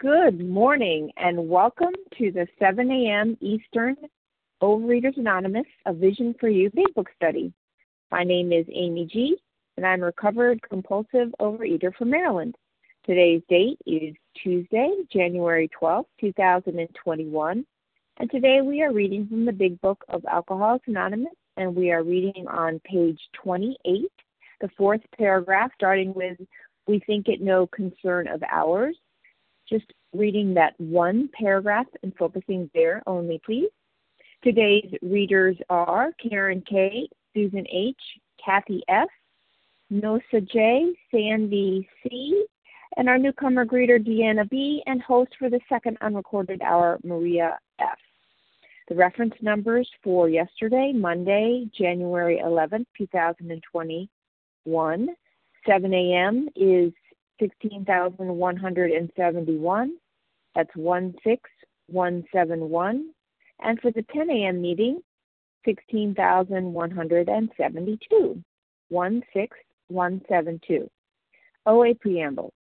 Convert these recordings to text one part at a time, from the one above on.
Good morning and welcome to the 7 a.m. Eastern Overeaters Anonymous, a Vision for You Big Book Study. My name is Amy G, and I'm a recovered compulsive overeater from Maryland. Today's date is Tuesday, January 12, 2021, and today we are reading from the Big Book of Alcoholics Anonymous, and we are reading on page 28, the fourth paragraph, starting with We think it no concern of ours just reading that one paragraph and focusing there only, please. Today's readers are Karen K., Susan H., Kathy F., Nosa J., Sandy C., and our newcomer greeter Deanna B., and host for the second unrecorded hour, Maria F. The reference numbers for yesterday, Monday, January 11th, 2021, 7 a.m. is 16,171. That's 16171. And for the 10 a.m. meeting, 16,172. 16172. OA Preamble.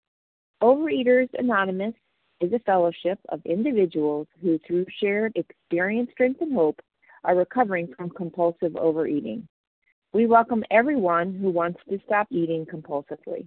Overeaters Anonymous is a fellowship of individuals who, through shared experience, strength, and hope, are recovering from compulsive overeating. We welcome everyone who wants to stop eating compulsively.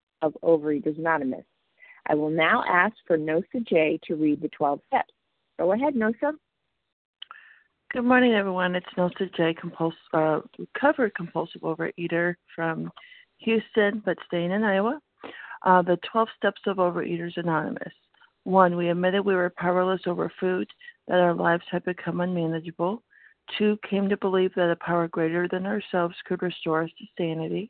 of Overeaters Anonymous. I will now ask for Nosa J to read the 12 steps. Go ahead, Nosa. Good morning, everyone. It's Nosa J, compuls- uh, recovered compulsive overeater from Houston, but staying in Iowa. Uh, the 12 steps of Overeaters Anonymous. One, we admitted we were powerless over food, that our lives had become unmanageable. Two, came to believe that a power greater than ourselves could restore us to sanity.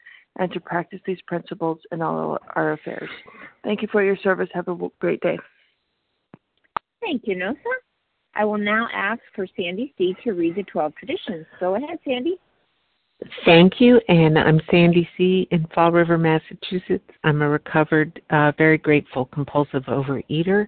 and to practice these principles in all our affairs. Thank you for your service. Have a great day. Thank you, Nosa. I will now ask for Sandy C. to read the 12 traditions. Go ahead, Sandy. Thank you, and I'm Sandy C. in Fall River, Massachusetts. I'm a recovered, uh, very grateful compulsive overeater.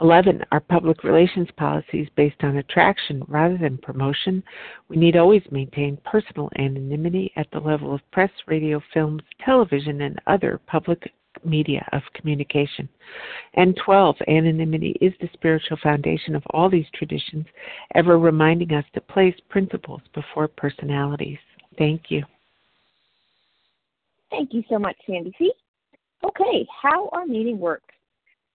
11. Our public relations policy is based on attraction rather than promotion. We need always maintain personal anonymity at the level of press, radio, films, television, and other public media of communication. And 12, anonymity is the spiritual foundation of all these traditions, ever reminding us to place principles before personalities. Thank you. Thank you so much, Sandy C. Okay, how our meeting works.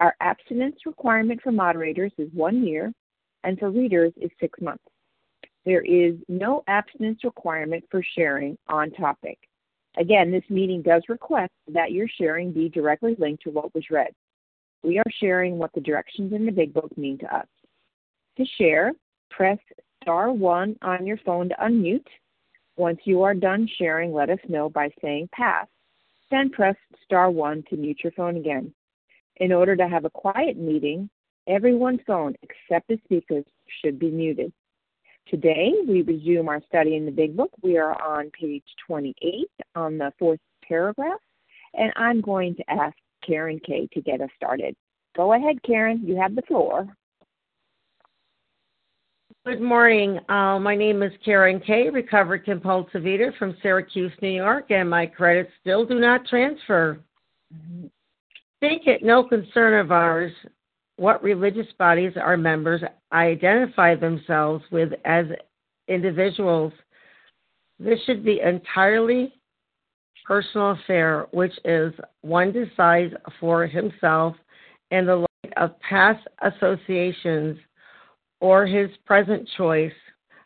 Our abstinence requirement for moderators is one year, and for readers is six months. There is no abstinence requirement for sharing on topic. Again, this meeting does request that your sharing be directly linked to what was read. We are sharing what the directions in the Big Book mean to us. To share, press star 1 on your phone to unmute. Once you are done sharing, let us know by saying pass. Then press star 1 to mute your phone again. In order to have a quiet meeting, everyone's phone except the speakers should be muted. Today, we resume our study in the Big Book. We are on page 28 on the fourth paragraph, and I'm going to ask Karen Kay to get us started. Go ahead, Karen. You have the floor. Good morning. Uh, my name is Karen Kay, recovered compulsive eater from Syracuse, New York, and my credits still do not transfer. Think it no concern of ours what religious bodies our members identify themselves with as individuals. This should be entirely personal affair, which is one decides for himself in the light of past associations or his present choice.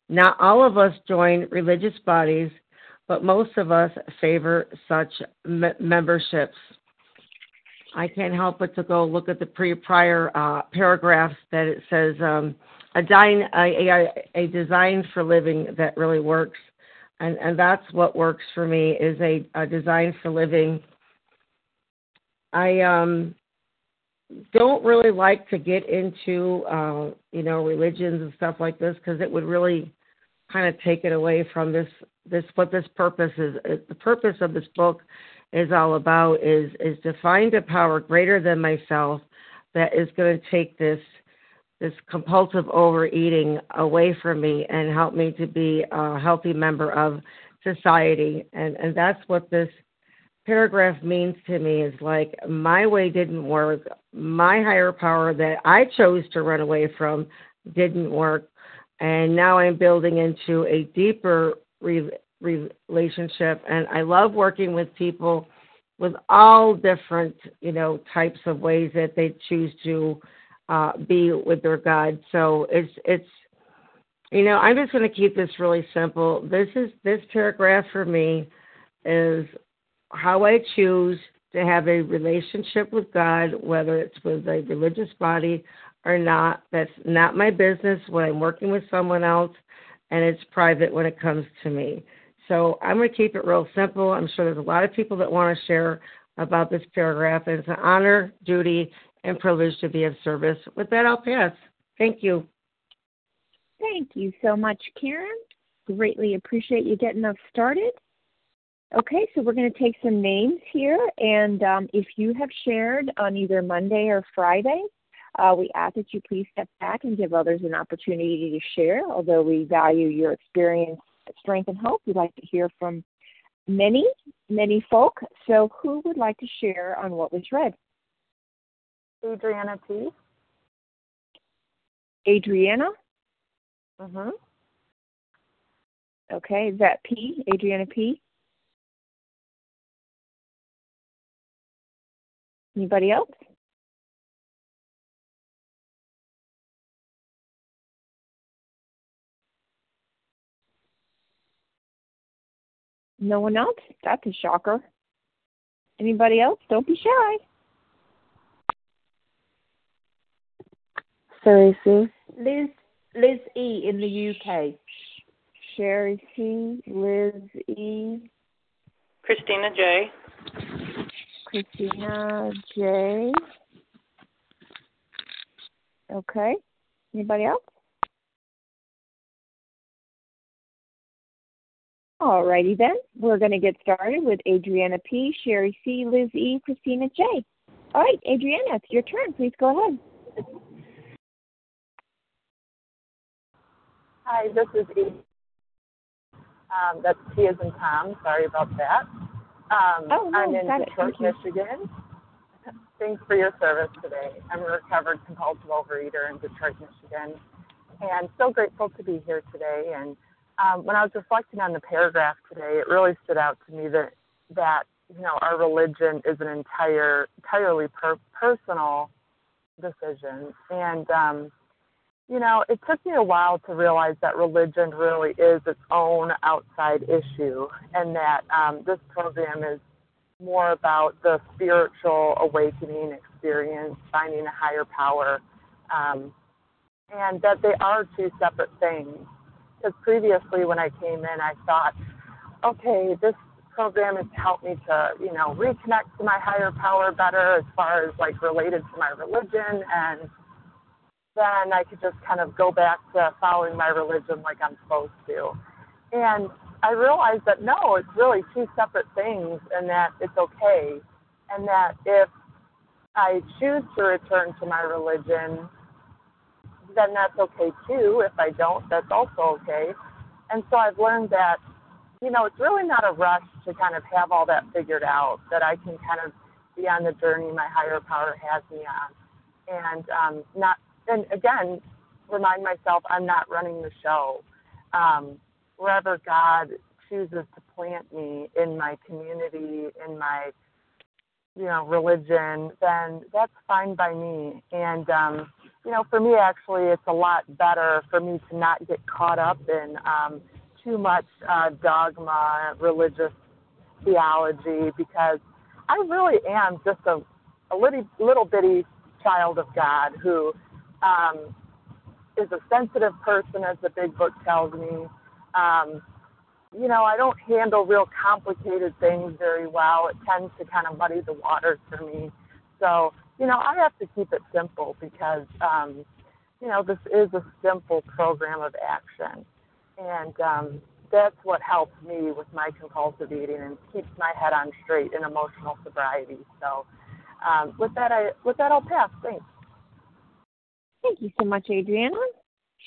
Not all of us join religious bodies, but most of us favor such memberships. I can't help but to go look at the pre prior uh, paragraphs that it says um, a, design, a, a, a design for living that really works, and and that's what works for me is a, a design for living. I um don't really like to get into uh, you know religions and stuff like this because it would really kind of take it away from this this what this purpose is. The purpose of this book is all about is is to find a power greater than myself that is going to take this this compulsive overeating away from me and help me to be a healthy member of society. And and that's what this paragraph means to me is like my way didn't work. My higher power that i chose to run away from didn't work. And now i'm building into a deeper relationship and I love working with people with all different, you know, types of ways that they choose to uh, be with their God. So it's it's you know, I'm just going to keep this really simple. This is this paragraph for me is how I choose to have a relationship with God, whether it's with a religious body or not. That's not my business when I'm working with someone else, and it's private when it comes to me. So I'm going to keep it real simple. I'm sure there's a lot of people that want to share about this paragraph. It's an honor, duty, and privilege to be of service. With that, I'll pass. Thank you. Thank you so much, Karen. Greatly appreciate you getting us started. Okay, so we're going to take some names here, and um, if you have shared on either Monday or Friday, uh, we ask that you please step back and give others an opportunity to share, although we value your experience strength and hope. We'd like to hear from many, many folk. So, who would like to share on what was read? Adriana P. Adriana? Mm-hmm. Okay, is that P? Adriana P? Anybody else? No one else? That's a shocker. Anybody else? Don't be shy. Sherry C. Liz Liz E in the UK. Sherry C. Liz E. Christina J. Christina J. Okay. Anybody else? Alrighty then. We're going to get started with Adriana P., Sherry C., Liz E., Christina J. All right, Adriana, it's your turn. Please go ahead. Hi, this is. Um, that's T as in Tom. Sorry about that. Um, oh, no, I'm in Detroit, it. Michigan. Thanks for your service today. I'm a recovered compulsive overeater in Detroit, Michigan, and so grateful to be here today. And um, when I was reflecting on the paragraph today, it really stood out to me that that you know our religion is an entire entirely per- personal decision, and um, you know it took me a while to realize that religion really is its own outside issue, and that um, this program is more about the spiritual awakening experience, finding a higher power, um, and that they are two separate things because previously when I came in, I thought, okay, this program has helped me to, you know, reconnect to my higher power better as far as like related to my religion. And then I could just kind of go back to following my religion like I'm supposed to. And I realized that no, it's really two separate things and that it's okay. And that if I choose to return to my religion, then that's okay too. If I don't, that's also okay. And so I've learned that, you know, it's really not a rush to kind of have all that figured out, that I can kind of be on the journey my higher power has me on. And um, not, and again, remind myself I'm not running the show. Um, wherever God chooses to plant me in my community, in my, you know, religion, then that's fine by me. And, um, you know, for me, actually, it's a lot better for me to not get caught up in um, too much uh, dogma, religious theology, because I really am just a, a little, little bitty child of God who um, is a sensitive person, as the big book tells me. Um, you know, I don't handle real complicated things very well. It tends to kind of muddy the waters for me. So you know, I have to keep it simple because, um, you know, this is a simple program of action. And um, that's what helps me with my compulsive eating and keeps my head on straight in emotional sobriety. So um, with that, I with that, I'll pass. Thanks. Thank you so much, Adriana.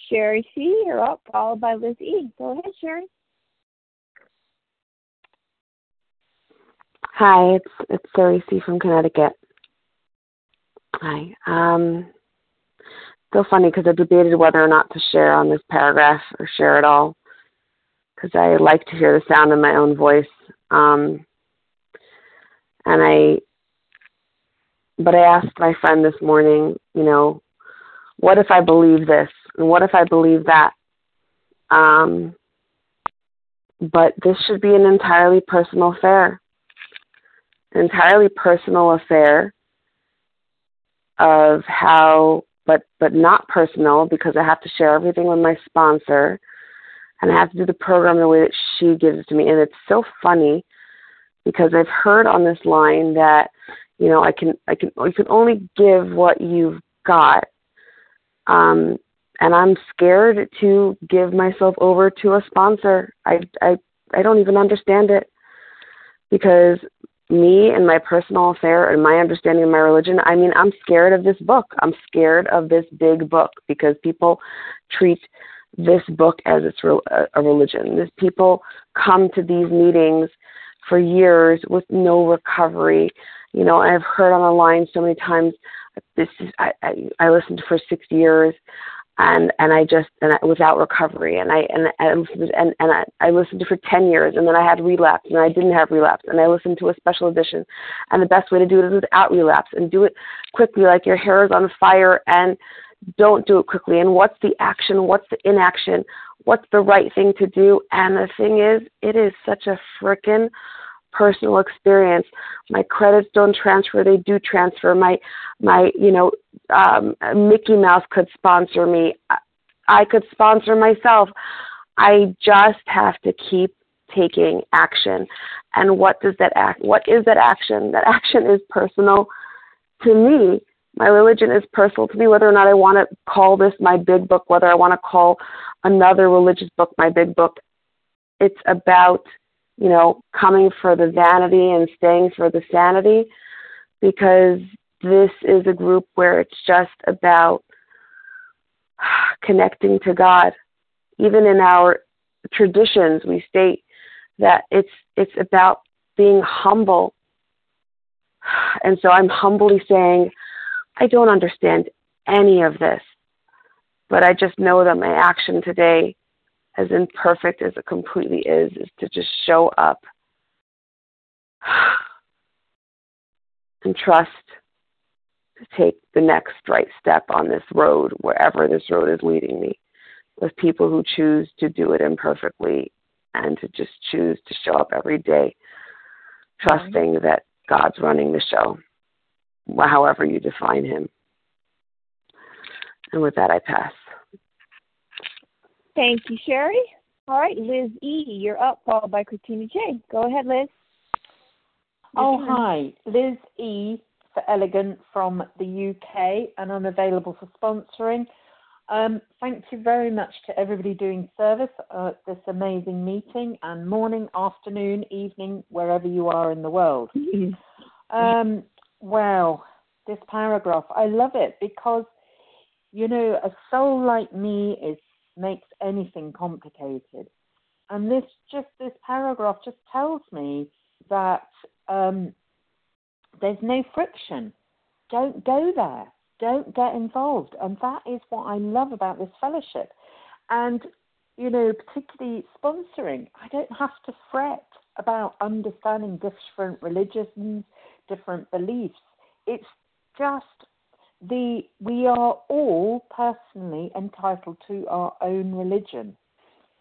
Sherry C, you're up, followed by Liz E. Go ahead, Sherry. Hi, it's it's Sherry C from Connecticut. Hi. Um, so funny because I debated whether or not to share on this paragraph or share it all because I like to hear the sound of my own voice. Um, and I, but I asked my friend this morning, you know, what if I believe this and what if I believe that? Um, but this should be an entirely personal affair, an entirely personal affair of how but but not personal because I have to share everything with my sponsor and I have to do the program the way that she gives it to me. And it's so funny because I've heard on this line that you know I can I can you can only give what you've got. Um and I'm scared to give myself over to a sponsor. I I I don't even understand it because me and my personal affair and my understanding of my religion, I mean, I'm scared of this book. I'm scared of this big book because people treat this book as it's uh, a religion. This people come to these meetings for years with no recovery. You know, I've heard on the line so many times. This is I I, I listened for six years, and and I just and I, without recovery, and I and and and, and I, I listened to for ten years, and then I had relapse, and I didn't have relapse, and I listened to a special edition, and the best way to do it is without relapse, and do it quickly, like your hair is on fire, and don't do it quickly. And what's the action? What's the inaction? What's the right thing to do? And the thing is, it is such a frickin' personal experience. My credits don't transfer; they do transfer. My my you know um, Mickey Mouse could sponsor me. I could sponsor myself. I just have to keep taking action. And what does that act? What is that action? That action is personal to me. My religion is personal to me, whether or not I want to call this my big book, whether I want to call another religious book my big book. It's about you know, coming for the vanity and staying for the sanity because this is a group where it's just about connecting to God. Even in our traditions, we state that it's it's about being humble. And so I'm humbly saying, I don't understand any of this, but I just know that my action today as imperfect as it completely is, is to just show up and trust to take the next right step on this road, wherever this road is leading me, with people who choose to do it imperfectly and to just choose to show up every day, trusting that God's running the show, however you define Him. And with that, I pass. Thank you, Sherry. All right, Liz E., you're up, followed by Christina J. Go ahead, Liz. oh, hi. Liz E. for Elegant from the UK, and I'm available for sponsoring. Um, thank you very much to everybody doing service at this amazing meeting, and morning, afternoon, evening, wherever you are in the world. um, wow, this paragraph, I love it because, you know, a soul like me is makes anything complicated. And this just this paragraph just tells me that um, there's no friction. Don't go there. Don't get involved. And that is what I love about this fellowship. And you know, particularly sponsoring, I don't have to fret about understanding different religions, different beliefs. It's just the we are all personally entitled to our own religion,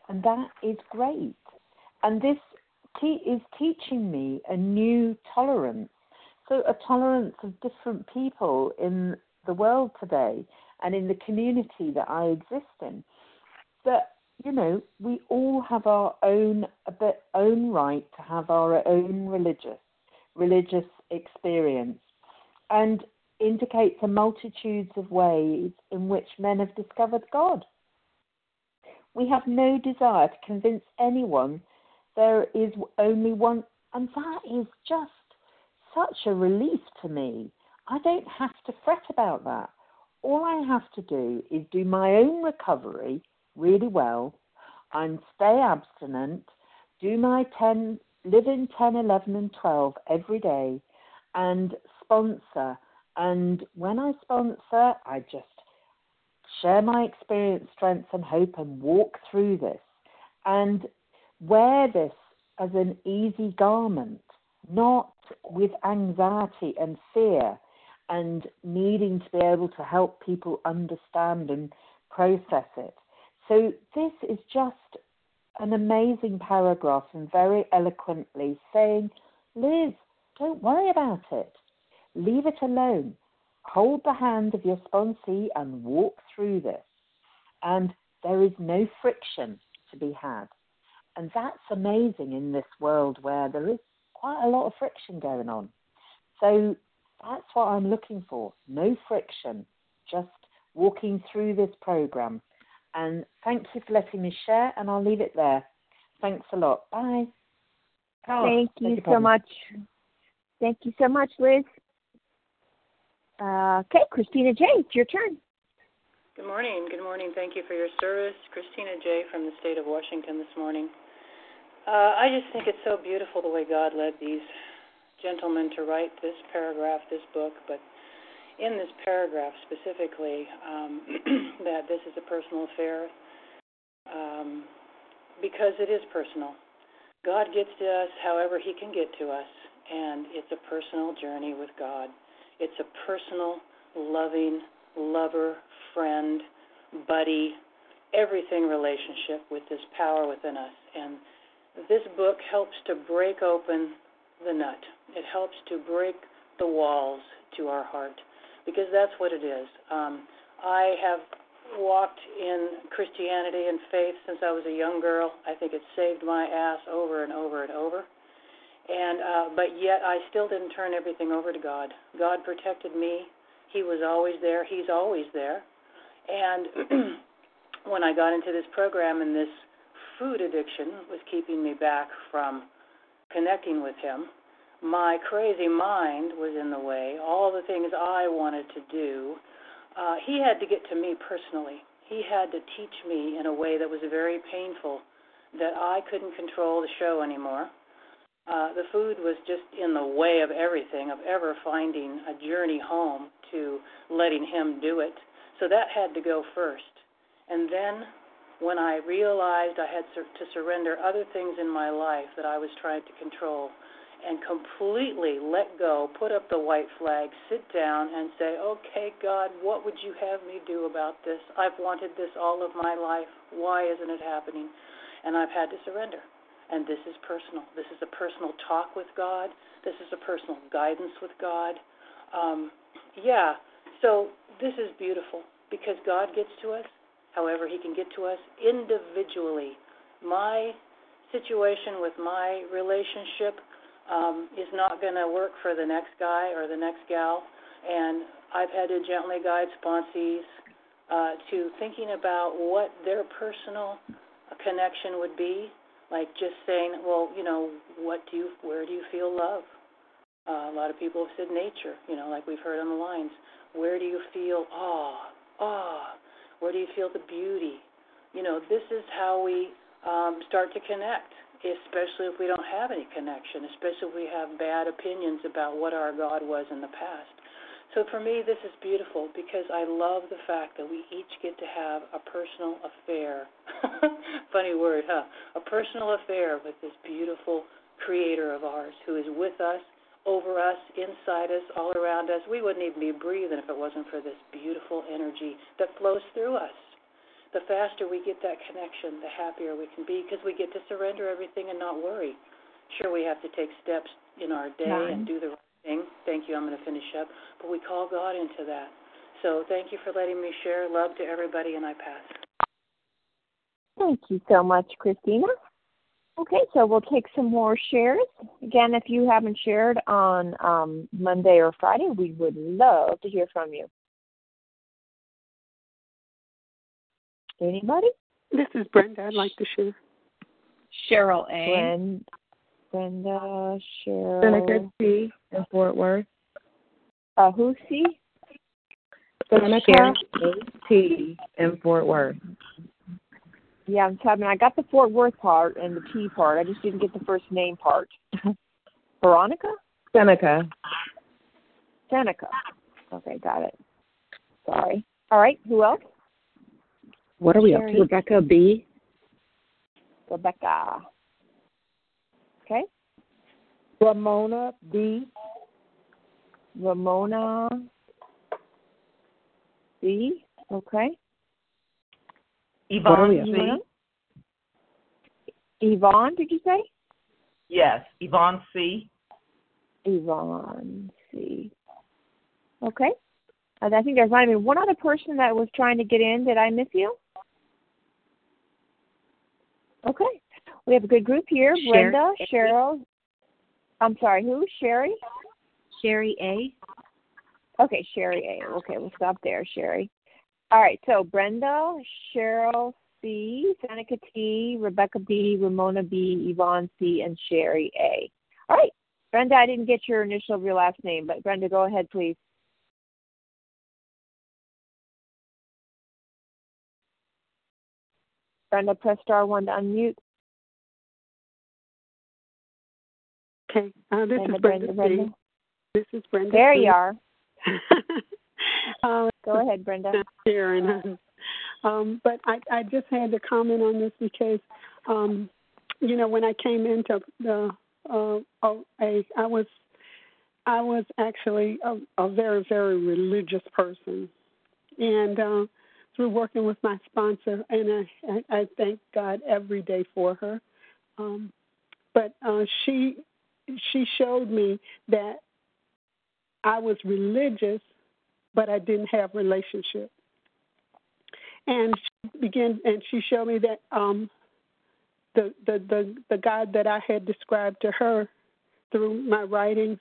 and that is great. And this te- is teaching me a new tolerance. So a tolerance of different people in the world today and in the community that I exist in. That you know we all have our own a bit own right to have our own religious religious experience and indicates a multitudes of ways in which men have discovered God. We have no desire to convince anyone there is only one, and that is just such a relief to me. I don't have to fret about that. All I have to do is do my own recovery really well and stay abstinent, do my 10, live in 10, 11, and 12 every day, and sponsor and when I sponsor, I just share my experience, strength, and hope and walk through this and wear this as an easy garment, not with anxiety and fear and needing to be able to help people understand and process it. So, this is just an amazing paragraph and very eloquently saying, Liz, don't worry about it. Leave it alone. Hold the hand of your sponsee and walk through this. And there is no friction to be had. And that's amazing in this world where there is quite a lot of friction going on. So that's what I'm looking for no friction, just walking through this program. And thank you for letting me share, and I'll leave it there. Thanks a lot. Bye. Oh, thank you so much. Thank you so much, Liz. Uh, okay, Christina J., it's your turn. Good morning. Good morning. Thank you for your service. Christina J. from the state of Washington this morning. Uh, I just think it's so beautiful the way God led these gentlemen to write this paragraph, this book, but in this paragraph specifically, um, that this is a personal affair um, because it is personal. God gets to us however He can get to us, and it's a personal journey with God. It's a personal, loving, lover, friend, buddy, everything relationship with this power within us. And this book helps to break open the nut. It helps to break the walls to our heart because that's what it is. Um, I have walked in Christianity and faith since I was a young girl. I think it saved my ass over and over and over. And uh, but yet I still didn't turn everything over to God. God protected me. He was always there. He's always there. And when I got into this program and this food addiction was keeping me back from connecting with him. My crazy mind was in the way. All the things I wanted to do, uh, he had to get to me personally. He had to teach me in a way that was very painful that I couldn't control the show anymore. Uh, the food was just in the way of everything, of ever finding a journey home to letting him do it. So that had to go first. And then when I realized I had to surrender other things in my life that I was trying to control and completely let go, put up the white flag, sit down and say, okay, God, what would you have me do about this? I've wanted this all of my life. Why isn't it happening? And I've had to surrender. And this is personal. This is a personal talk with God. This is a personal guidance with God. Um, yeah, so this is beautiful because God gets to us however he can get to us individually. My situation with my relationship um, is not going to work for the next guy or the next gal, and I've had to gently guide sponsees uh, to thinking about what their personal connection would be, like just saying, well, you know, what do you, where do you feel love? Uh, a lot of people have said nature, you know, like we've heard on the lines. Where do you feel awe? Awe. Where do you feel the beauty? You know, this is how we um, start to connect, especially if we don't have any connection, especially if we have bad opinions about what our God was in the past. So for me, this is beautiful because I love the fact that we each get to have a personal affair. Funny word, huh? A personal affair with this beautiful creator of ours who is with us over us, inside us, all around us. We wouldn't even be breathing if it wasn't for this beautiful energy that flows through us. The faster we get that connection, the happier we can be because we get to surrender everything and not worry. Sure, we have to take steps in our day Nine. and do the right thing. Thank you. I'm going to finish up. But we call God into that. So thank you for letting me share. Love to everybody, and I pass. Thank you so much, Christina. Okay, so we'll take some more shares. Again, if you haven't shared on um, Monday or Friday, we would love to hear from you. Anybody? This is Brenda. I'd like to share. Cheryl A. Brenda, Cheryl. Seneca C. in Fort Worth. Uh, who C? Seneca T. in Fort Worth. Yeah, I'm having. I got the Fort Worth part and the T part. I just didn't get the first name part. Veronica. Seneca. Seneca. Okay, got it. Sorry. All right. Who else? What are we up to? Rebecca B. Rebecca. Ramona B. Ramona B. Okay. Yvonne C. Yvonne, did you say? Yes, Yvonne C. Yvonne C. Okay. Uh, I think there's not even one other person that was trying to get in. Did I miss you? Okay. We have a good group here. Brenda, Cheryl. I'm sorry, who? Sherry? Sherry A. Okay, Sherry A. Okay, we'll stop there, Sherry. All right, so Brenda, Cheryl C, Seneca T, Rebecca B, Ramona B, Yvonne C, and Sherry A. All right, Brenda, I didn't get your initial of your last name, but Brenda, go ahead, please. Brenda, press star one to unmute. Okay. Uh, this Brenda, is Brenda, Brenda. C. This is Brenda. There C. you are. uh, Go ahead, Brenda. Sharon. Um, but I, I just had to comment on this because, um, you know, when I came into the uh, OA, I was I was actually a, a very very religious person, and uh, through working with my sponsor, and I, I, I thank God every day for her. Um, but uh, she she showed me that I was religious, but I didn't have relationship. And she began, and she showed me that um, the, the the the God that I had described to her through my writings.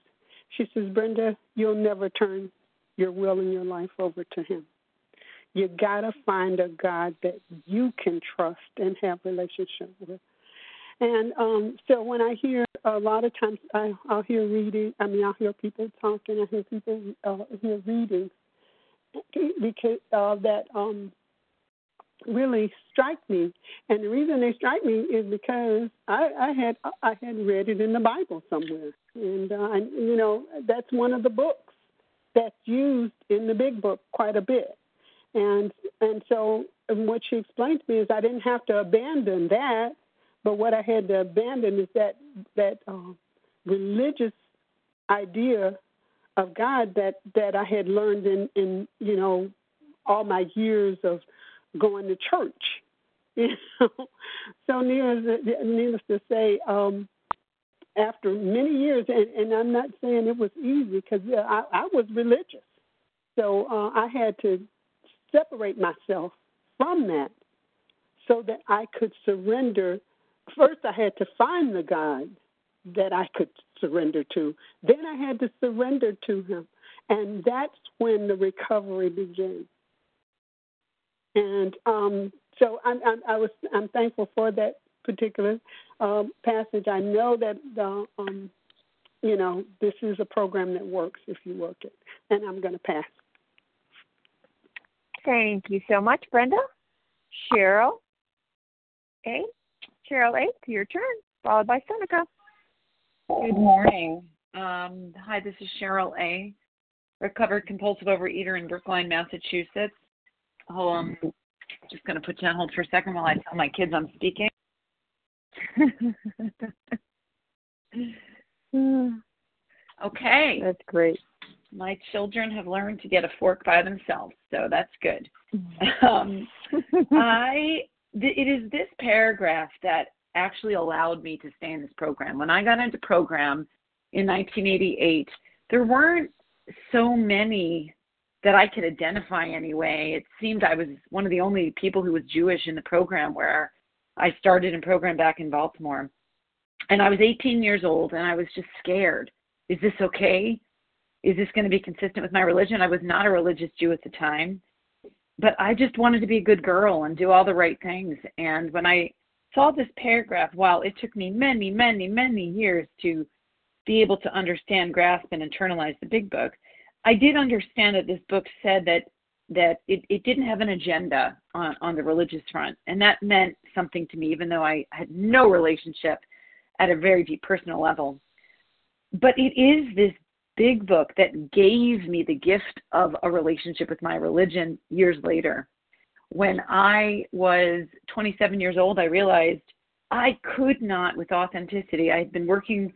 She says, Brenda, you'll never turn your will and your life over to Him. You gotta find a God that you can trust and have relationship with. And um, so when I hear a lot of times, I, I'll hear reading. I mean, I'll hear people talking. I hear people uh, hear readings because uh, that um, really strike me. And the reason they strike me is because I, I had I had read it in the Bible somewhere, and uh, I, you know that's one of the books that's used in the Big Book quite a bit. And and so and what she explained to me is I didn't have to abandon that, but what I had to abandon is that that uh, religious idea of God that that I had learned in in you know all my years of going to church. You know, so needless, needless to say, um, after many years, and, and I'm not saying it was easy because yeah, I, I was religious, so uh, I had to separate myself from that so that I could surrender. First, I had to find the God that I could surrender to. Then I had to surrender to Him, and that's when the recovery began. And um, so I'm, I'm, I was I'm thankful for that particular um, passage. I know that the, um, you know this is a program that works if you work it, and I'm going to pass. Thank you so much, Brenda. Cheryl A. Cheryl A. Your turn, followed by Seneca. Good morning. Um, hi, this is Cheryl A. Recovered compulsive overeater in Brookline, Massachusetts. On. Just going to put you on hold for a second while I tell my kids I'm speaking. okay. That's great. My children have learned to get a fork by themselves, so that's good. um, I it is this paragraph that actually allowed me to stay in this program. When I got into program in 1988, there weren't so many that I could identify anyway. It seemed I was one of the only people who was Jewish in the program where I started in program back in Baltimore. And I was 18 years old and I was just scared. Is this okay? Is this going to be consistent with my religion? I was not a religious Jew at the time, but I just wanted to be a good girl and do all the right things. And when I saw this paragraph, while it took me many, many, many years to be able to understand, grasp, and internalize the big book, I did understand that this book said that that it, it didn't have an agenda on, on the religious front. And that meant something to me, even though I had no relationship at a very deep personal level. But it is this big book that gave me the gift of a relationship with my religion years later. When I was 27 years old, I realized I could not, with authenticity, I had been working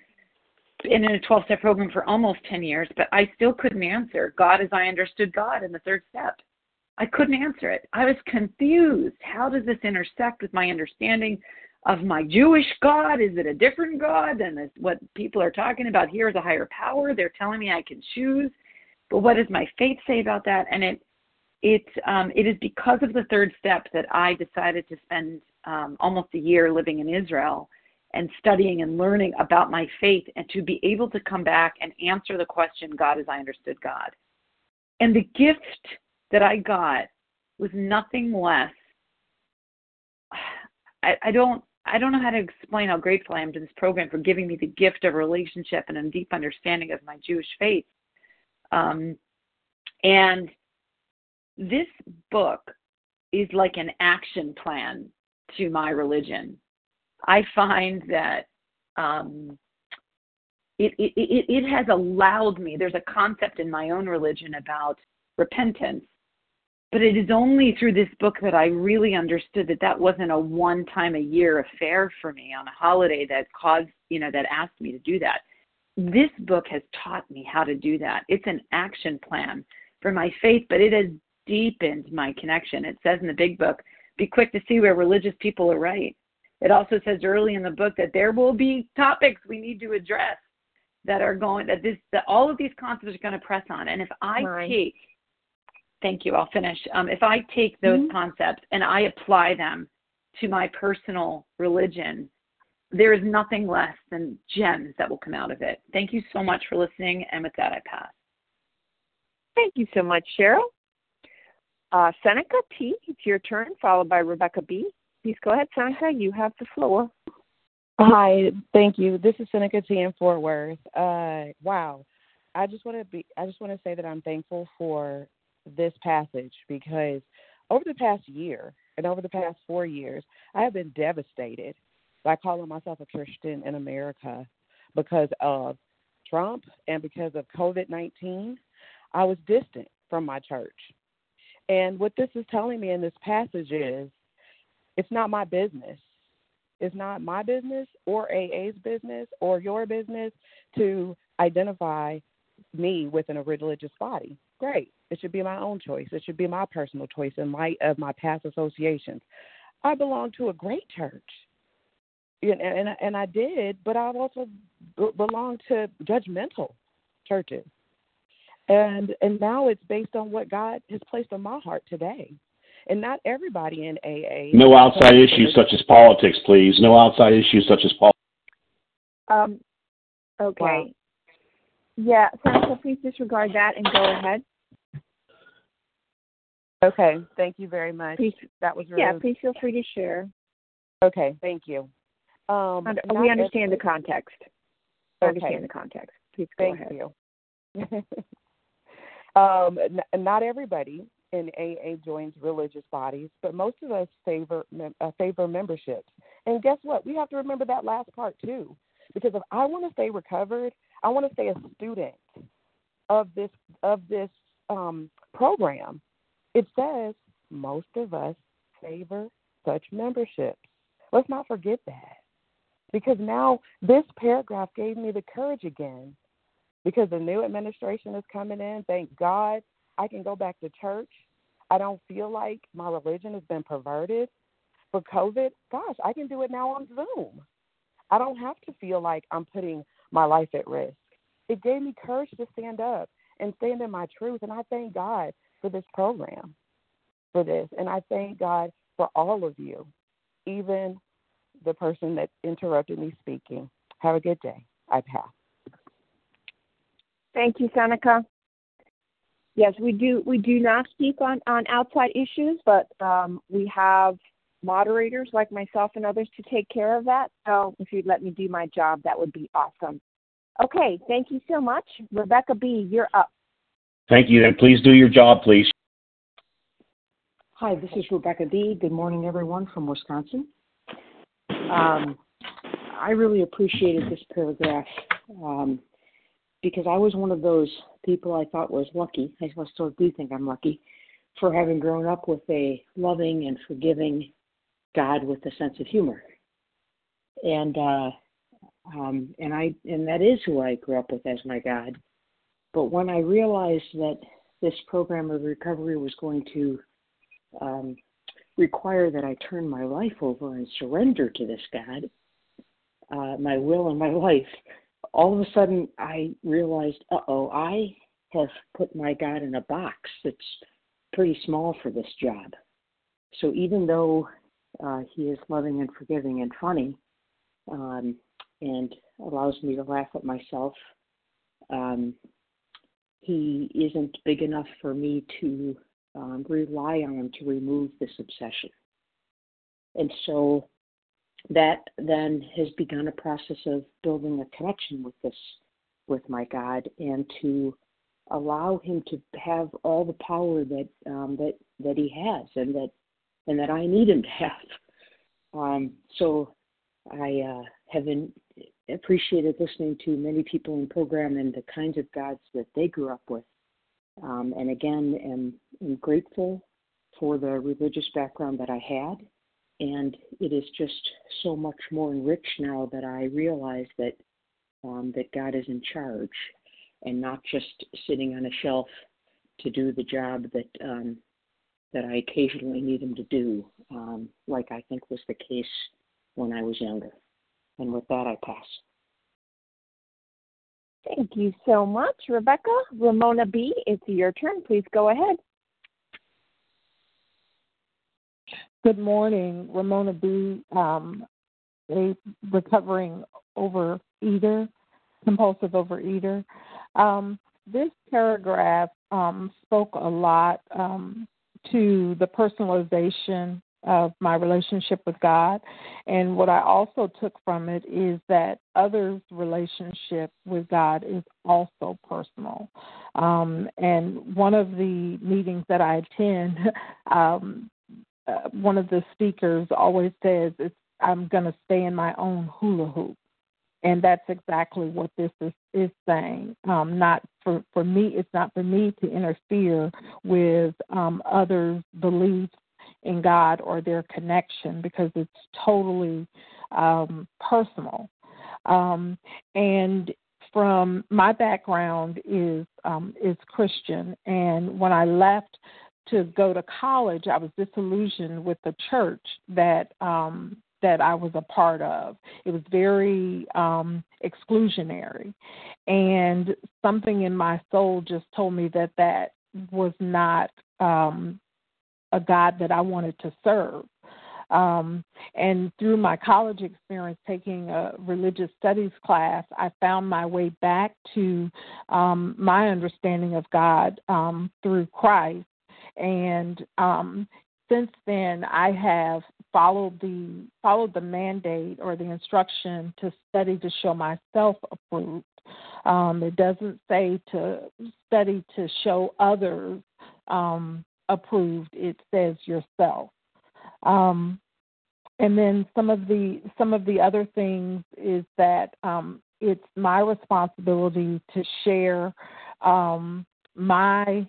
in a 12 step program for almost 10 years, but I still couldn't answer God as I understood God in the third step. I couldn't answer it. I was confused. How does this intersect with my understanding of my Jewish God? Is it a different God than what people are talking about here is a higher power? They're telling me I can choose, but what does my faith say about that? And it it um, it is because of the third step that I decided to spend um, almost a year living in Israel and studying and learning about my faith and to be able to come back and answer the question God as I understood God. And the gift that I got was nothing less. I, I don't I don't know how to explain how grateful I am to this program for giving me the gift of relationship and a deep understanding of my Jewish faith. Um, and this book is like an action plan to my religion. I find that um, it, it, it, it has allowed me, there's a concept in my own religion about repentance, but it is only through this book that I really understood that that wasn't a one time a year affair for me on a holiday that caused, you know, that asked me to do that. This book has taught me how to do that. It's an action plan for my faith, but it has deepened my connection. It says in the big book, be quick to see where religious people are right. It also says early in the book that there will be topics we need to address that are going that this that all of these concepts are going to press on. And if I right. take thank you, I'll finish. Um, if I take those mm-hmm. concepts and I apply them to my personal religion, there is nothing less than gems that will come out of it. Thank you so much for listening. And with that, I pass. Thank you so much, Cheryl. Uh, Seneca T, it's your turn, followed by Rebecca B. Please go ahead, Seneca. You have the floor. Hi, thank you. This is Seneca T in Fort Worth. Uh, wow, I just want to be. I just want to say that I'm thankful for this passage because over the past year and over the past four years, I have been devastated by calling myself a Christian in America because of Trump and because of COVID 19. I was distant from my church. And what this is telling me in this passage is it's not my business. It's not my business or AA's business or your business to identify me within a religious body. Great. It should be my own choice. It should be my personal choice in light of my past associations. I belong to a great church. And, and, and I did, but I've also belonged to judgmental churches. And and now it's based on what God has placed on my heart today. And not everybody in AA. No outside issues such as politics, please. No outside issues such as politics. Um, okay. Wow. Yeah, Seneca, please disregard that and go ahead. Okay, thank you very much. Please, that was really... yeah. Please feel free to share. Okay, thank you. Um, we understand the context. We okay. understand the context. Please go thank ahead. you. um, n- not everybody in AA joins religious bodies, but most of us favor uh, favor memberships. And guess what? We have to remember that last part too, because if I want to stay recovered, I want to stay a student of this of this um, program. It says most of us favor such memberships. Let's not forget that. Because now this paragraph gave me the courage again. Because the new administration is coming in. Thank God I can go back to church. I don't feel like my religion has been perverted. For COVID, gosh, I can do it now on Zoom. I don't have to feel like I'm putting my life at risk. It gave me courage to stand up and stand in my truth. And I thank God for this program, for this. And I thank God for all of you, even the person that interrupted me speaking. Have a good day. I pass. Thank you, Seneca. Yes, we do. We do not speak on on outside issues, but um, we have moderators like myself and others to take care of that. So if you'd let me do my job, that would be awesome. Okay, thank you so much, Rebecca B. You're up. Thank you, and please do your job, please. Hi, this is Rebecca B. Good morning, everyone from Wisconsin. Um, I really appreciated this paragraph um, because I was one of those people I thought was lucky. I still do think I'm lucky for having grown up with a loving and forgiving God with a sense of humor. And uh, um, and I and that is who I grew up with as my God. But when I realized that this program of recovery was going to um, require that I turn my life over and surrender to this God, uh, my will and my life, all of a sudden I realized, uh oh, I have put my God in a box that's pretty small for this job. So even though uh, He is loving and forgiving and funny, um, and allows me to laugh at myself, um, He isn't big enough for me to um, rely on to remove this obsession. And so that then has begun a process of building a connection with this, with my God, and to allow Him to have all the power that um, that that He has, and that and that I need Him to have. Um, so I uh, have in, appreciated listening to many people in program and the kinds of gods that they grew up with. Um, and again, am, am grateful for the religious background that I had. And it is just so much more enriched now that I realize that um, that God is in charge and not just sitting on a shelf to do the job that um, that I occasionally need him to do, um, like I think was the case when I was younger. And with that, I pass. Thank you so much, Rebecca. Ramona B., it's your turn. Please go ahead. Good morning, Ramona B., um, a recovering overeater, compulsive overeater. Um, this paragraph um, spoke a lot um, to the personalization of my relationship with God. And what I also took from it is that others' relationship with God is also personal. Um, and one of the meetings that I attend, um, uh, one of the speakers always says, it's, I'm going to stay in my own hula hoop. And that's exactly what this is, is saying. Um, not for, for me, it's not for me to interfere with um, others' beliefs in God or their connection because it's totally um, personal. Um, and from my background is um, is Christian, and when I left to go to college, I was disillusioned with the church that um, that I was a part of. It was very um, exclusionary, and something in my soul just told me that that was not um, a God that I wanted to serve. Um, and through my college experience taking a religious studies class, I found my way back to um, my understanding of God um, through Christ. And um, since then, I have followed the followed the mandate or the instruction to study to show myself approved. Um, it doesn't say to study to show others um, approved. It says yourself. Um, and then some of the some of the other things is that um, it's my responsibility to share um, my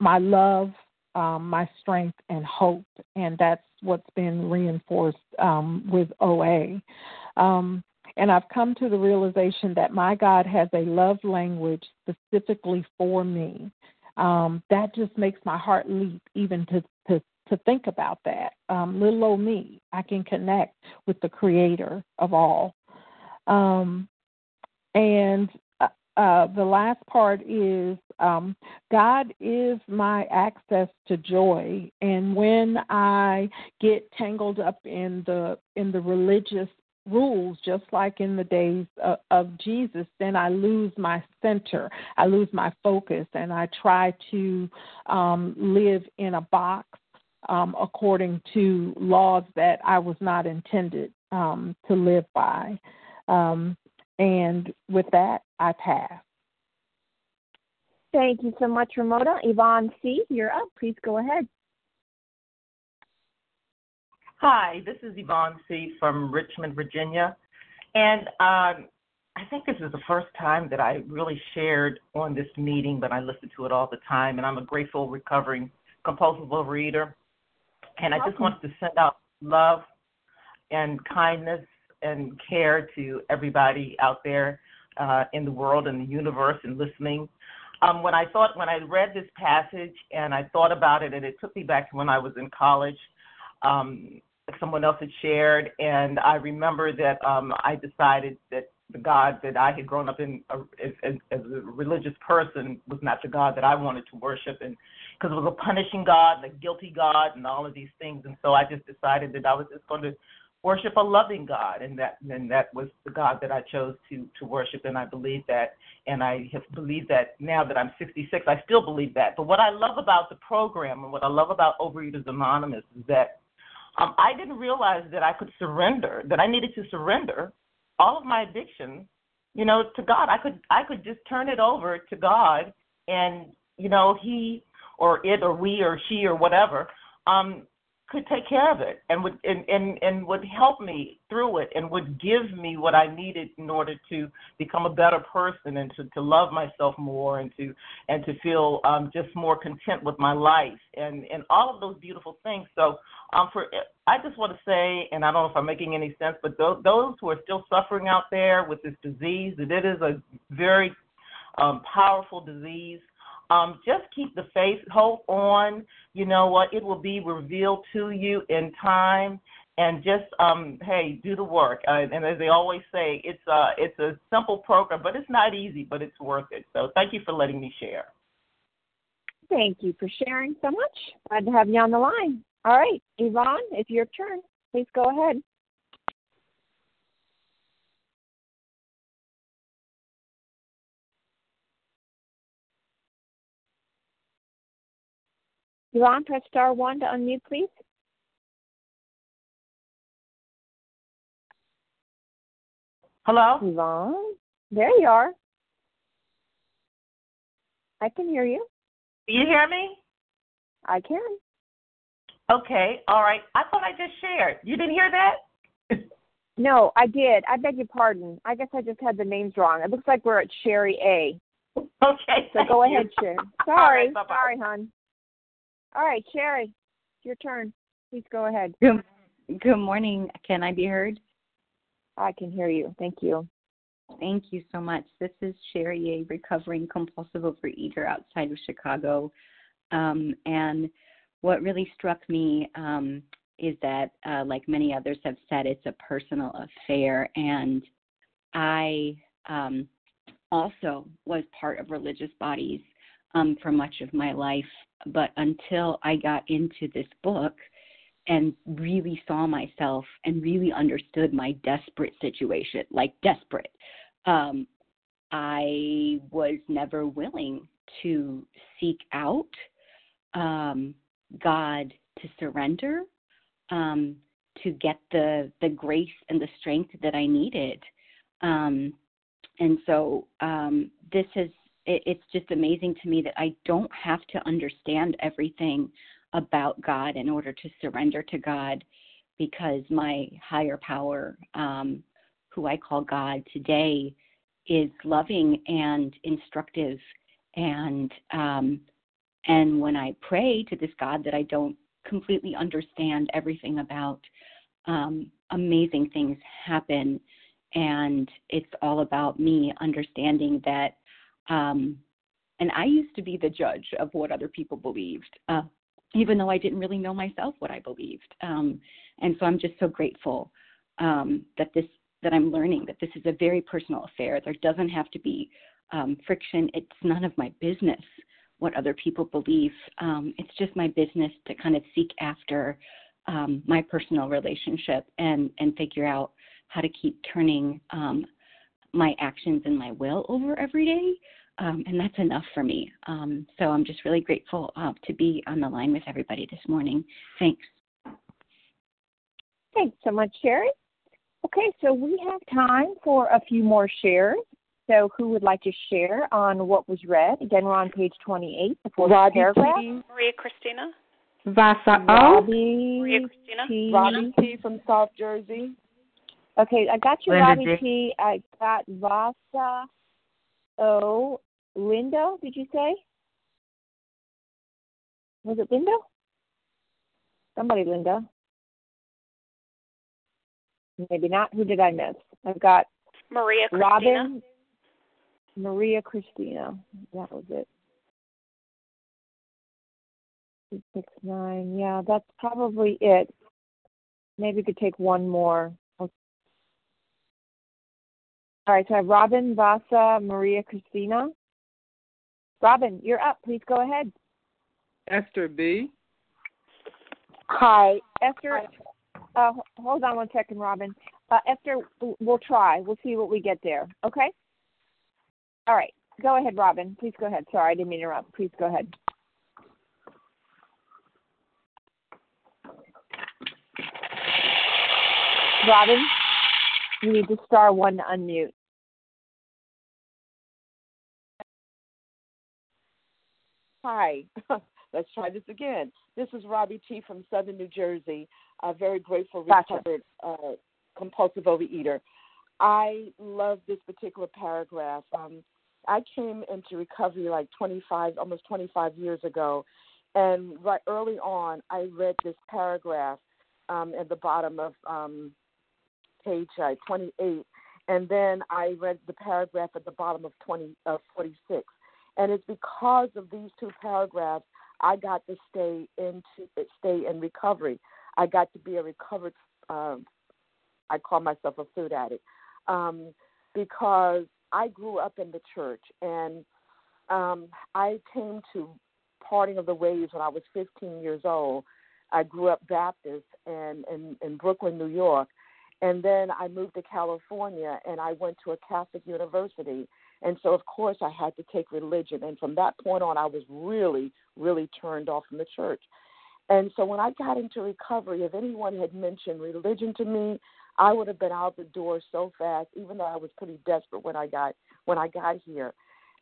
my love, um, my strength, and hope, and that's what's been reinforced um, with OA. Um, and I've come to the realization that my God has a love language specifically for me um, that just makes my heart leap even to to to think about that. Um, little old me, I can connect with the Creator of all. Um, and uh, uh, the last part is um, God is my access to joy, and when I get tangled up in the in the religious rules, just like in the days of, of Jesus, then I lose my center, I lose my focus, and I try to um, live in a box um, according to laws that I was not intended um, to live by. Um, and with that, I pass. Thank you so much, Ramona. Yvonne C., you're up. Please go ahead. Hi, this is Yvonne C. from Richmond, Virginia. And um, I think this is the first time that I really shared on this meeting, but I listen to it all the time. And I'm a grateful, recovering compulsive overeater. And I just want to send out love and kindness and care to everybody out there uh, in the world and the universe and listening. Um, when I thought, when I read this passage and I thought about it, and it took me back to when I was in college. Um, someone else had shared, and I remember that um, I decided that the God that I had grown up in uh, as, as, as a religious person was not the God that I wanted to worship, and because it was a punishing God and a guilty God and all of these things, and so I just decided that I was just going to worship a loving God, and that and that was the God that I chose to to worship, and I believe that, and I have believed that now that I'm 66, I still believe that. But what I love about the program and what I love about Overeaters Anonymous is that um, I didn't realize that I could surrender, that I needed to surrender all of my addictions, you know, to God. I could I could just turn it over to God, and you know, He or it or we or she or whatever um, could take care of it and would and, and and would help me through it and would give me what I needed in order to become a better person and to, to love myself more and to and to feel um just more content with my life and and all of those beautiful things. So um for I just want to say and I don't know if I'm making any sense, but those those who are still suffering out there with this disease, that it is a very um powerful disease um, just keep the faith, hold on. You know what? It will be revealed to you in time. And just um, hey, do the work. Uh, and as they always say, it's a it's a simple program, but it's not easy, but it's worth it. So thank you for letting me share. Thank you for sharing so much. Glad to have you on the line. All right, Yvonne, it's your turn. Please go ahead. Yvonne, press star one to unmute, please. Hello? Yvonne, there you are. I can hear you. You hear me? I can. Okay, all right. I thought I just shared. You didn't hear that? no, I did. I beg your pardon. I guess I just had the names wrong. It looks like we're at Sherry A. Okay. So go ahead, Sherry. Sorry. Right, sorry, hon. All right, Sherry, your turn. Please go ahead. Good, good morning. Can I be heard? I can hear you. Thank you. Thank you so much. This is Sherry, a recovering compulsive overeater outside of Chicago. Um, and what really struck me um, is that, uh, like many others have said, it's a personal affair. And I um, also was part of religious bodies um, for much of my life. But until I got into this book and really saw myself and really understood my desperate situation, like desperate, um, I was never willing to seek out um, God to surrender, um, to get the the grace and the strength that I needed. Um, and so um, this has it, it's just amazing to me that I don't have to understand everything about God in order to surrender to God because my higher power, um, who I call God today, is loving and instructive and um, and when I pray to this God that I don't completely understand everything about, um, amazing things happen, and it's all about me understanding that um, and I used to be the judge of what other people believed, uh, even though I didn't really know myself what I believed. Um, and so I'm just so grateful um, that this that I'm learning that this is a very personal affair. There doesn't have to be um, friction. It's none of my business what other people believe. Um, it's just my business to kind of seek after um, my personal relationship and and figure out how to keep turning um, my actions and my will over every day. Um, and that's enough for me. Um, so I'm just really grateful uh, to be on the line with everybody this morning. Thanks. Thanks so much, Sherry. Okay, so we have time for a few more shares. So, who would like to share on what was read? Again, we're on page 28, the fourth Robbie paragraph. T. Maria Christina. Vasa O. Robbie Maria Christina. T. Robbie T. from South Jersey. Okay, I got you, Linda Robbie J. T. I got Vasa O. Linda, did you say? Was it Linda? Somebody, Linda. Maybe not. Who did I miss? I've got Maria Christina. Robin, Maria Christina. That was it. Two, Six nine. Yeah, that's probably it. Maybe we could take one more. All right, so I have Robin, Vasa, Maria Christina. Robin, you're up. Please go ahead. Esther B. Hi, Esther. Uh, hold on one second, Robin. Uh, Esther, we'll try. We'll see what we get there. Okay. All right. Go ahead, Robin. Please go ahead. Sorry, I didn't mean to interrupt. Please go ahead. Robin, you need to star one to unmute. Hi. Let's try this again. This is Robbie T from Southern New Jersey, a very grateful recovered uh, compulsive overeater. I love this particular paragraph. Um, I came into recovery like 25, almost 25 years ago, and right early on, I read this paragraph um, at the bottom of um, page uh, 28, and then I read the paragraph at the bottom of 20 uh, 46. And it's because of these two paragraphs I got to stay in stay in recovery. I got to be a recovered. Um, I call myself a food addict um, because I grew up in the church and um, I came to parting of the ways when I was 15 years old. I grew up Baptist and in, in Brooklyn, New York, and then I moved to California and I went to a Catholic university. And so, of course, I had to take religion. And from that point on, I was really, really turned off from the church. And so, when I got into recovery, if anyone had mentioned religion to me, I would have been out the door so fast, even though I was pretty desperate when I got when I got here.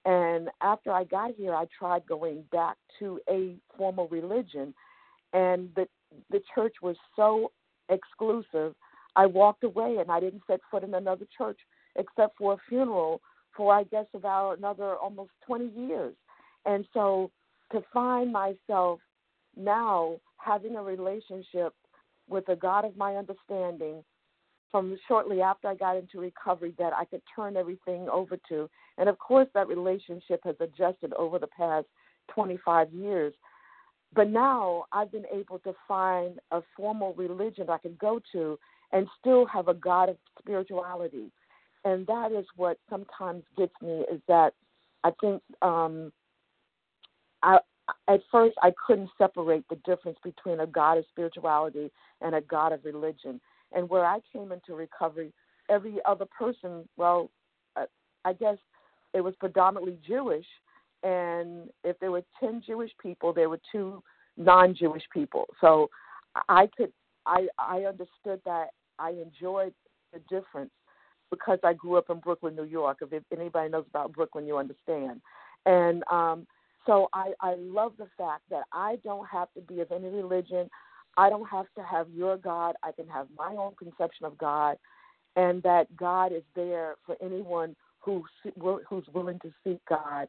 And after I got here, I tried going back to a formal religion, and the the church was so exclusive. I walked away, and I didn't set foot in another church except for a funeral for I guess about another almost 20 years. And so to find myself now having a relationship with a God of my understanding from shortly after I got into recovery that I could turn everything over to. And of course, that relationship has adjusted over the past 25 years. But now I've been able to find a formal religion I can go to and still have a God of spirituality. And that is what sometimes gets me is that I think um, I at first I couldn't separate the difference between a God of spirituality and a God of religion. And where I came into recovery, every other person, well, uh, I guess it was predominantly Jewish, and if there were ten Jewish people, there were two non-Jewish people. So I could, I, I understood that. I enjoyed the difference because I grew up in Brooklyn, New York. If anybody knows about Brooklyn, you understand. And um, so I, I love the fact that I don't have to be of any religion. I don't have to have your God. I can have my own conception of God, and that God is there for anyone who who's willing to seek God,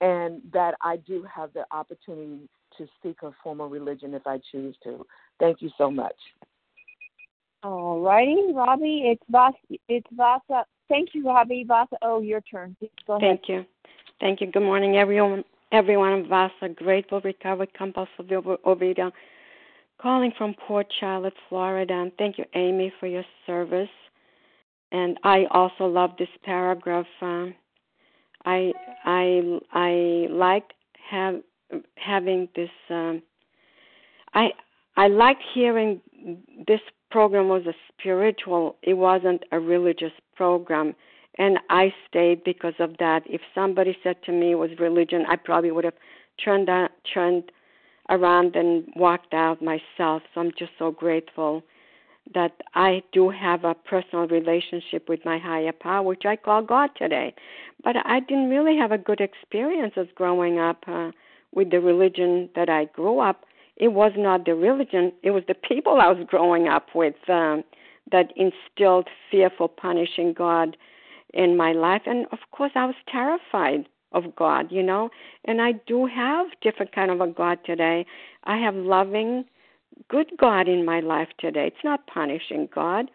and that I do have the opportunity to seek a form of religion if I choose to. Thank you so much. All righty, Robbie. It's Vas. It's Vasa. Thank you, Robbie. Vasa. Oh, your turn. Go ahead. Thank you. Thank you. Good morning, everyone. Everyone, Vasa, grateful, recovered, compulsive overeater, calling from Port Charlotte, Florida. And thank you, Amy, for your service. And I also love this paragraph. Uh, I I I like have having this. Um, I I like hearing this program was a spiritual, it wasn't a religious program. And I stayed because of that. If somebody said to me it was religion, I probably would have turned, out, turned around and walked out myself. So I'm just so grateful that I do have a personal relationship with my higher power, which I call God today. But I didn't really have a good experience as growing up uh, with the religion that I grew up it was not the religion, it was the people I was growing up with um, that instilled fearful, punishing God in my life. And of course, I was terrified of God, you know. And I do have different kind of a God today. I have loving, good God in my life today. It's not punishing God.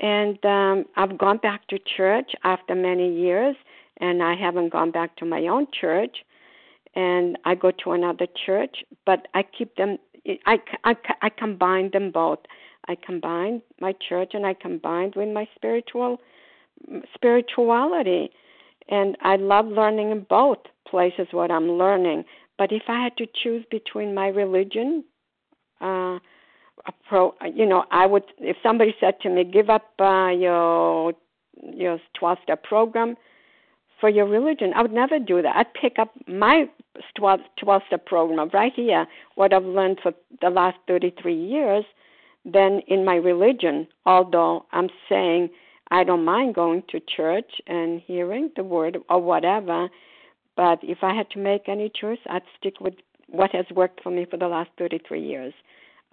And um I've gone back to church after many years, and I haven't gone back to my own church and I go to another church, but I keep them. I, I, I combine them both. I combine my church and I combine with my spiritual spirituality, and I love learning in both places what I'm learning. But if I had to choose between my religion, uh, pro, you know, I would. If somebody said to me, "Give up uh, your your 12 step program," for your religion. I would never do that. I'd pick up my 12, 12 step program right here, what I've learned for the last 33 years, then in my religion, although I'm saying I don't mind going to church and hearing the word or whatever. But if I had to make any choice, I'd stick with what has worked for me for the last 33 years.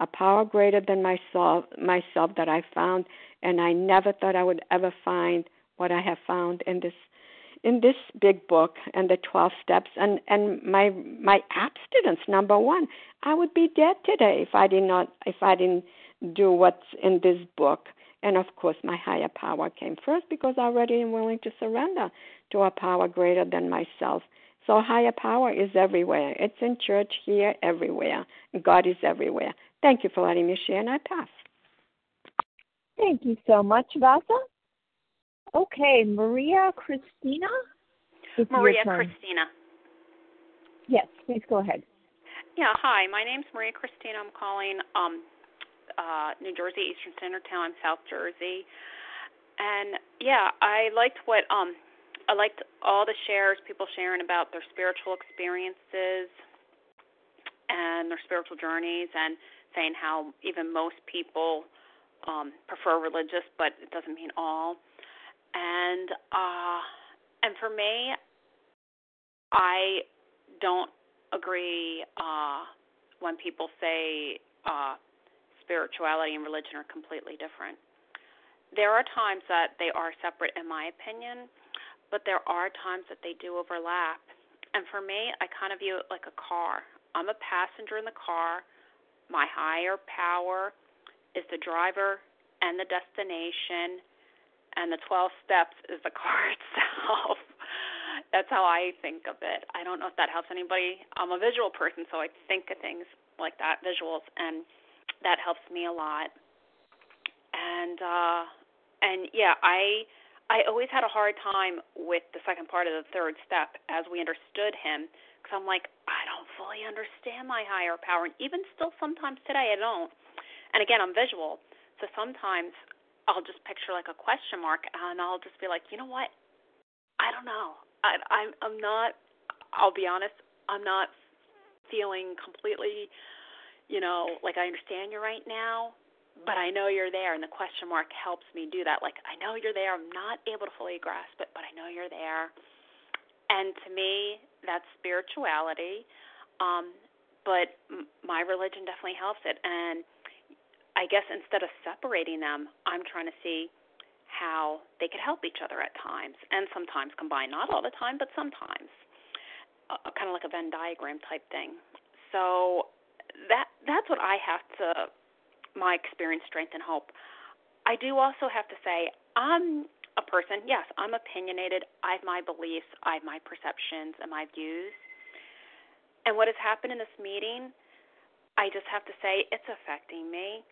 A power greater than myself, myself that I found, and I never thought I would ever find what I have found in this in this big book and the 12 steps and and my my abstinence number 1 I would be dead today if I did not if I didn't do what's in this book. And of course my higher power came first because I already am willing to surrender to a power greater than myself. So higher power is everywhere. It's in church here everywhere. God is everywhere. Thank you for letting me share and I pass. Thank you so much, Vasa. Okay, Maria Christina. It's Maria Christina. Yes, please go ahead. Yeah, hi. My name's Maria Christina. I'm calling um uh New Jersey Eastern Standard Time, South Jersey. And yeah, I liked what um I liked all the shares, people sharing about their spiritual experiences and their spiritual journeys and saying how even most people um prefer religious but it doesn't mean all and uh and for me i don't agree uh when people say uh spirituality and religion are completely different. There are times that they are separate in my opinion but there are times that they do overlap. And for me i kind of view it like a car. I'm a passenger in the car. My higher power is the driver and the destination and the 12 steps is the car itself. That's how I think of it. I don't know if that helps anybody. I'm a visual person, so I think of things like that, visuals, and that helps me a lot. And uh and yeah, I I always had a hard time with the second part of the third step as we understood him because I'm like I don't fully understand my higher power, and even still sometimes today I don't. And again, I'm visual, so sometimes I'll just picture like a question mark, and I'll just be like, you know what? I don't know. I, I'm I'm not. I'll be honest. I'm not feeling completely, you know, like I understand you right now, but I know you're there, and the question mark helps me do that. Like I know you're there. I'm not able to fully grasp it, but I know you're there. And to me, that's spirituality. Um, but m- my religion definitely helps it, and I guess instead of separating them, I'm trying to see how they could help each other at times, and sometimes combine. Not all the time, but sometimes, uh, kind of like a Venn diagram type thing. So that that's what I have to my experience, strength, and hope. I do also have to say I'm a person. Yes, I'm opinionated. I have my beliefs. I have my perceptions and my views. And what has happened in this meeting, I just have to say it's affecting me.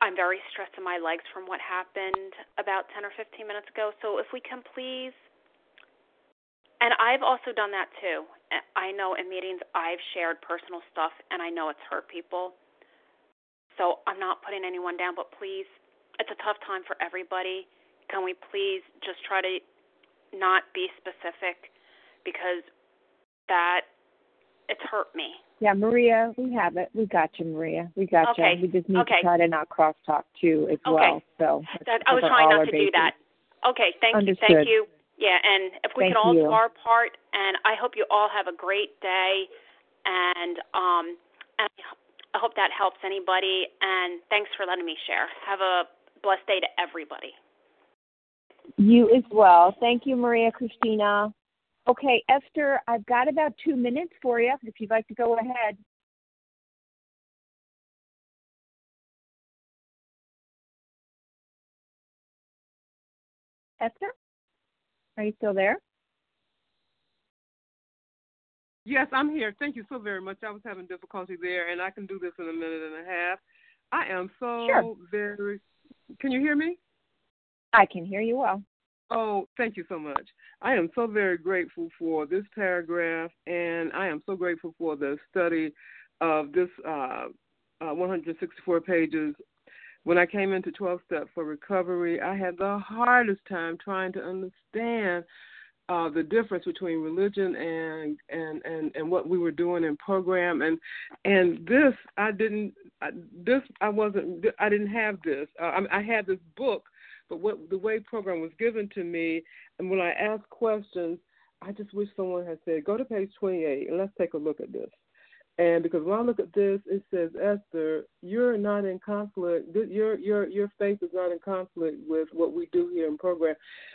I'm very stressed in my legs from what happened about 10 or 15 minutes ago. So if we can please, and I've also done that too. I know in meetings I've shared personal stuff and I know it's hurt people. So I'm not putting anyone down, but please, it's a tough time for everybody. Can we please just try to not be specific because that it's hurt me yeah, Maria, we have it. We got you, Maria. We got okay. you. We just need okay. to try to not crosstalk too as okay. well. So that, I was trying not to bases. do that. Okay, thank Understood. you, thank you. Yeah, and if we thank can all you. do our part, and I hope you all have a great day, and um, and I hope that helps anybody. And thanks for letting me share. Have a blessed day to everybody. You as well. Thank you, Maria Christina. Okay, Esther, I've got about two minutes for you if you'd like to go ahead. Esther, are you still there? Yes, I'm here. Thank you so very much. I was having difficulty there, and I can do this in a minute and a half. I am so sure. very. Can you hear me? I can hear you well. Oh, thank you so much. I am so very grateful for this paragraph, and I am so grateful for the study of this uh, uh, 164 pages. When I came into 12 Step for Recovery, I had the hardest time trying to understand uh, the difference between religion and, and and and what we were doing in program and and this I didn't I, this I wasn't I didn't have this uh, I, I had this book but what the way program was given to me, and when I asked questions, I just wish someone had said, "Go to page 28 and let's take a look at this." And because when I look at this, it says, Esther, you're not in conflict. Your your your faith is not in conflict with what we do here in program.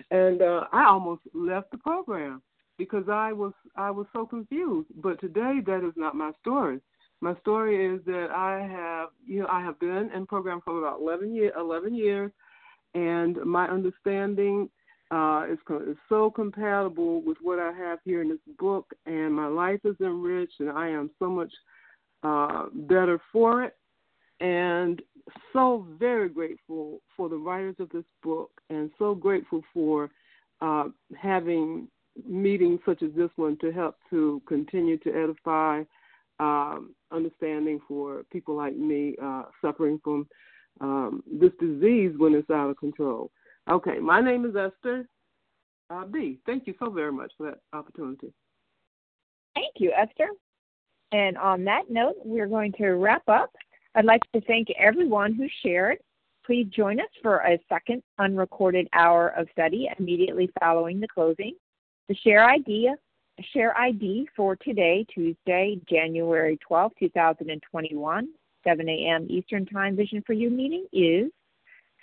And uh, I almost left the program because I was I was so confused. But today, that is not my story. My story is that I have you know I have been in program for about 11 year 11 years, and my understanding uh, is, is so compatible with what I have here in this book, and my life is enriched, and I am so much uh, better for it. And so very grateful for the writers of this book, and so grateful for uh, having meetings such as this one to help to continue to edify um, understanding for people like me uh, suffering from um, this disease when it's out of control. Okay, my name is Esther uh, B. Thank you so very much for that opportunity. Thank you, Esther. And on that note, we're going to wrap up. I'd like to thank everyone who shared. Please join us for a second unrecorded hour of study immediately following the closing. The share ID, share ID for today, Tuesday, January 12, 2021, 7 a.m. Eastern Time Vision for You meeting is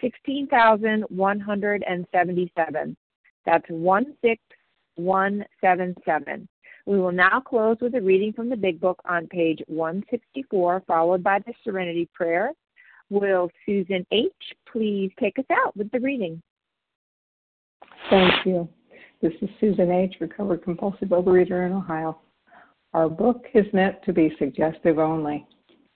16,177. That's 16177. We will now close with a reading from the Big Book on page 164, followed by the Serenity Prayer. Will Susan H. please take us out with the reading? Thank you. This is Susan H., recovered compulsive overeater in Ohio. Our book is meant to be suggestive only.